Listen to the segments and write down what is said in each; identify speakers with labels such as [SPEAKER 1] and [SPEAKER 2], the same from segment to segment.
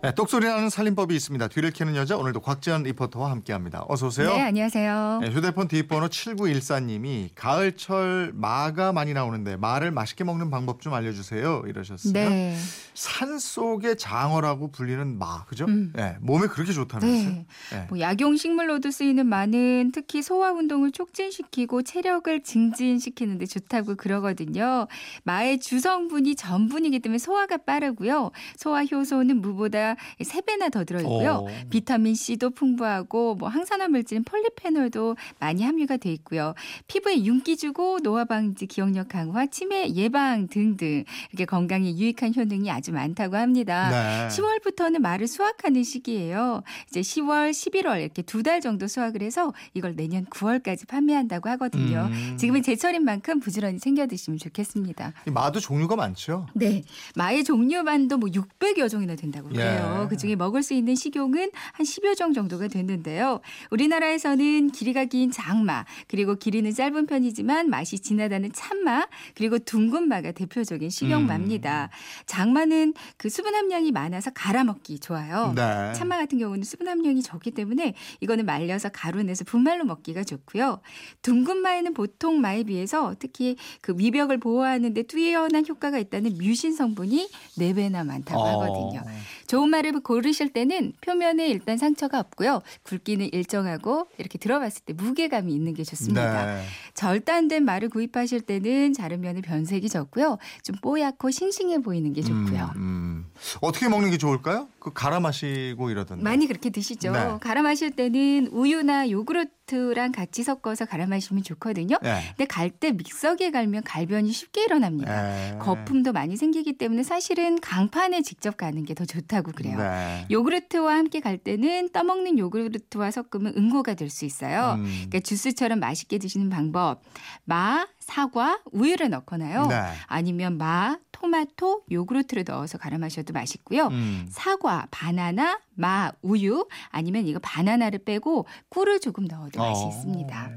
[SPEAKER 1] 네, 똑소리 나는 살림법이 있습니다. 뒤를 캐는 여자 오늘도 곽지연 리포터와 함께합니다. 어서 오세요.
[SPEAKER 2] 네, 안녕하세요.
[SPEAKER 1] 네, 휴대폰 뒷번호 7914님이 가을철 마가 많이 나오는데 마를 맛있게 먹는 방법 좀 알려주세요. 이러셨어요.
[SPEAKER 2] 네.
[SPEAKER 1] 산 속의 장어라고 불리는 마, 그죠?
[SPEAKER 2] 음.
[SPEAKER 1] 네, 몸에 그렇게 좋다면서요?
[SPEAKER 2] 네.
[SPEAKER 1] 네.
[SPEAKER 2] 뭐 약용 식물로도 쓰이는 마는 특히 소화 운동을 촉진시키고 체력을 증진시키는데 좋다고 그러거든요. 마의 주성분이 전분이기 때문에 소화가 빠르고요. 소화 효소는 무보다 세배나 더 들어있고요.
[SPEAKER 1] 오.
[SPEAKER 2] 비타민 C도 풍부하고 뭐 항산화 물질인 폴리페놀도 많이 함유가 돼 있고요. 피부에 윤기 주고 노화 방지, 기억력 강화, 치매 예방 등등 이렇게 건강에 유익한 효능이 아주 많다고 합니다.
[SPEAKER 1] 네.
[SPEAKER 2] 10월부터는 말을 수확하는 시기예요. 이제 10월, 11월 이렇게 두 달 정도 수확을 해서 이걸 내년 9월까지 판매한다고 하거든요.
[SPEAKER 1] 음.
[SPEAKER 2] 지금은 제철인 만큼 부지런히 챙겨 드시면 좋겠습니다.
[SPEAKER 1] 이 마도 종류가 많죠.
[SPEAKER 2] 네. 마의 종류만도 뭐 600여 종이나 된다고 그래요.
[SPEAKER 1] 예.
[SPEAKER 2] 그중에 먹을 수 있는 식용은 한 10여 종 정도가 되는데요. 우리나라에서는 길이가 긴 장마, 그리고 길이는 짧은 편이지만 맛이 진하다는 참마, 그리고 둥근마가 대표적인 식용마입니다. 장마는 그 수분 함량이 많아서 갈아 먹기 좋아요.
[SPEAKER 1] 네.
[SPEAKER 2] 참마 같은 경우는 수분 함량이 적기 때문에 이거는 말려서 가루 내서 분말로 먹기가 좋고요. 둥근마에는 보통 마에 비해서 특히 그 위벽을 보호하는 데 뛰어난 효과가 있다는 뮤신 성분이 4배나 많다고
[SPEAKER 1] 어.
[SPEAKER 2] 하거든요. 좋은 말을 고르실 때는 표면에 일단 상처가 없고요. 굵기는 일정하고 이렇게 들어봤을 때 무게감이 있는 게 좋습니다.
[SPEAKER 1] 네.
[SPEAKER 2] 절단된 말을 구입하실 때는 자르면 변색이 적고요. 좀 뽀얗고 싱싱해 보이는 게 좋고요.
[SPEAKER 1] 음, 음. 어떻게 먹는 게 좋을까요? 그 갈아 마시고 이러던데.
[SPEAKER 2] 많이 그렇게 드시죠.
[SPEAKER 1] 네.
[SPEAKER 2] 갈아 마실 때는 우유나 요구르트 랑 같이 섞어서 갈아 마시면 좋거든요.
[SPEAKER 1] 네.
[SPEAKER 2] 근데 갈 때 믹서기에 갈면 갈변이 쉽게 일어납니다.
[SPEAKER 1] 네.
[SPEAKER 2] 거품도 많이 생기기 때문에 사실은 강판에 직접 가는 게 더 좋다고 그래요.
[SPEAKER 1] 네.
[SPEAKER 2] 요구르트와 함께 갈 때는 떠먹는 요구르트와 섞으면 응고가 될 수 있어요.
[SPEAKER 1] 음.
[SPEAKER 2] 그러니까 주스처럼 맛있게 드시는 방법. 마, 사과, 우유를 넣거나요.
[SPEAKER 1] 네.
[SPEAKER 2] 아니면 마, 토마토, 요구르트를 넣어서 갈아 마셔도 맛있고요.
[SPEAKER 1] 음.
[SPEAKER 2] 사과, 바나나, 마, 우유 아니면 이거 바나나를 빼고 꿀을 조금 넣어도 맛이
[SPEAKER 1] 어.
[SPEAKER 2] 있습니다.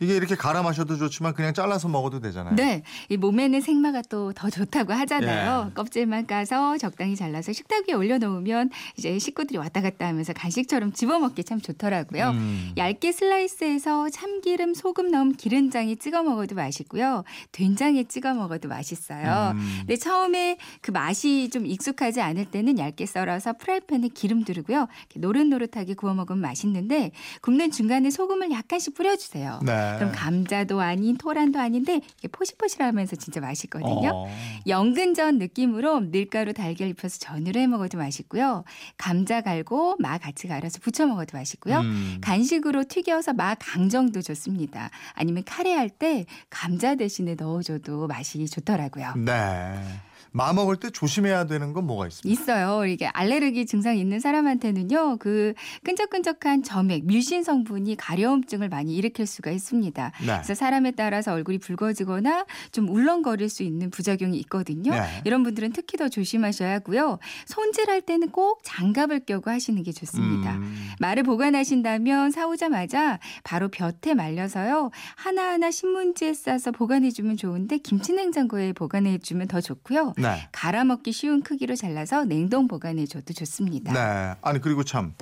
[SPEAKER 1] 이게 이렇게 갈아 마셔도 좋지만 그냥 잘라서 먹어도 되잖아요.
[SPEAKER 2] 네, 이 몸에는 생마가 또 더 좋다고 하잖아요.
[SPEAKER 1] 예.
[SPEAKER 2] 껍질만 까서 적당히 잘라서 식탁 위에 올려 놓으면 이제 식구들이 왔다 갔다 하면서 간식처럼 집어 먹기 참 좋더라고요.
[SPEAKER 1] 음.
[SPEAKER 2] 얇게 슬라이스해서 참기름, 소금 넣은 기름장에 찍어 먹어도 맛있고요. 된장에 찍어 먹어도 맛있어요.
[SPEAKER 1] 음.
[SPEAKER 2] 근데 처음에 그 맛이 좀 익숙하지 않을 때는 얇게 썰어서 프라이팬에 기름 두르고 요. 이렇게 노릇노릇하게 구워 먹으면 맛있는데 굽는 중간에 소금을 약간씩 뿌려주세요.
[SPEAKER 1] 네.
[SPEAKER 2] 그럼 감자도 아닌 토란도 아닌데 포실포실하면서 진짜 맛있거든요.
[SPEAKER 1] 어.
[SPEAKER 2] 연근전 느낌으로 밀가루 달걀 입혀서 전으로 해 먹어도 맛있고요. 감자 갈고 마 같이 갈아서 부쳐 먹어도 맛있고요.
[SPEAKER 1] 음.
[SPEAKER 2] 간식으로 튀겨서 마 강정도 좋습니다. 아니면 카레 할 때 감자 대신에 넣어줘도 맛이 좋더라고요.
[SPEAKER 1] 네. 마 먹을 때 조심해야 되는 건 뭐가 있습니까?
[SPEAKER 2] 있어요. 이게 알레르기 증상 있는 사람한테는요, 그 끈적끈적한 점액, 뮤신 성분이 가려움증을 많이 일으킬 수가 있습니다.
[SPEAKER 1] 네.
[SPEAKER 2] 그래서 사람에 따라서 얼굴이 붉어지거나 좀 울렁거릴 수 있는 부작용이 있거든요.
[SPEAKER 1] 네.
[SPEAKER 2] 이런 분들은 특히 더 조심하셔야 하고요. 손질할 때는 꼭 장갑을 껴고 하시는 게 좋습니다.
[SPEAKER 1] 음.
[SPEAKER 2] 말을 보관하신다면 사오자마자 바로 볕에 말려서요. 하나하나 신문지에 싸서 보관해 주면 좋은데 김치 냉장고에 보관해 주면 더 좋고요.
[SPEAKER 1] 네.
[SPEAKER 2] 갈아먹기 쉬운 크기로 잘라서 냉동 보관해줘도 좋습니다.
[SPEAKER 1] 네. 아니 그리고 참.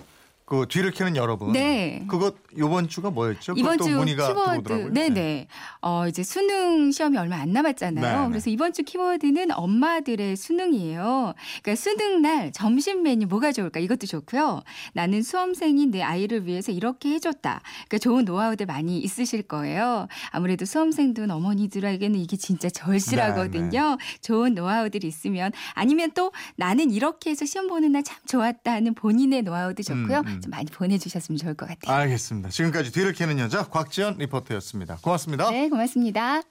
[SPEAKER 1] 그 뒤를 캐는 여러분.
[SPEAKER 2] 네.
[SPEAKER 1] 그거 요번 주가 뭐였죠?
[SPEAKER 2] 이번 주
[SPEAKER 1] 문의가
[SPEAKER 2] 키워드
[SPEAKER 1] 들어오더라고요.
[SPEAKER 2] 네네 어 이제 수능 시험이 얼마 안 남았잖아요.
[SPEAKER 1] 네네.
[SPEAKER 2] 그래서 이번 주 키워드는 엄마들의 수능이에요. 그러니까 수능 날 점심 메뉴 뭐가 좋을까 이것도 좋고요. 나는 수험생인 내 아이를 위해서 이렇게 해줬다. 그러니까 좋은 노하우들 많이 있으실 거예요. 아무래도 수험생들 어머니들에게는 이게 진짜 절실하거든요. 좋은 노하우들이 있으면 아니면 또 나는 이렇게 해서 시험 보는 날 참 좋았다 하는 본인의 노하우도 좋고요.
[SPEAKER 1] 음, 음.
[SPEAKER 2] 좀 많이 보내주셨으면 좋을 것 같아요.
[SPEAKER 1] 알겠습니다. 지금까지 뒤를 캐는 여자 곽지연 리포터였습니다. 고맙습니다.
[SPEAKER 2] 네, 고맙습니다.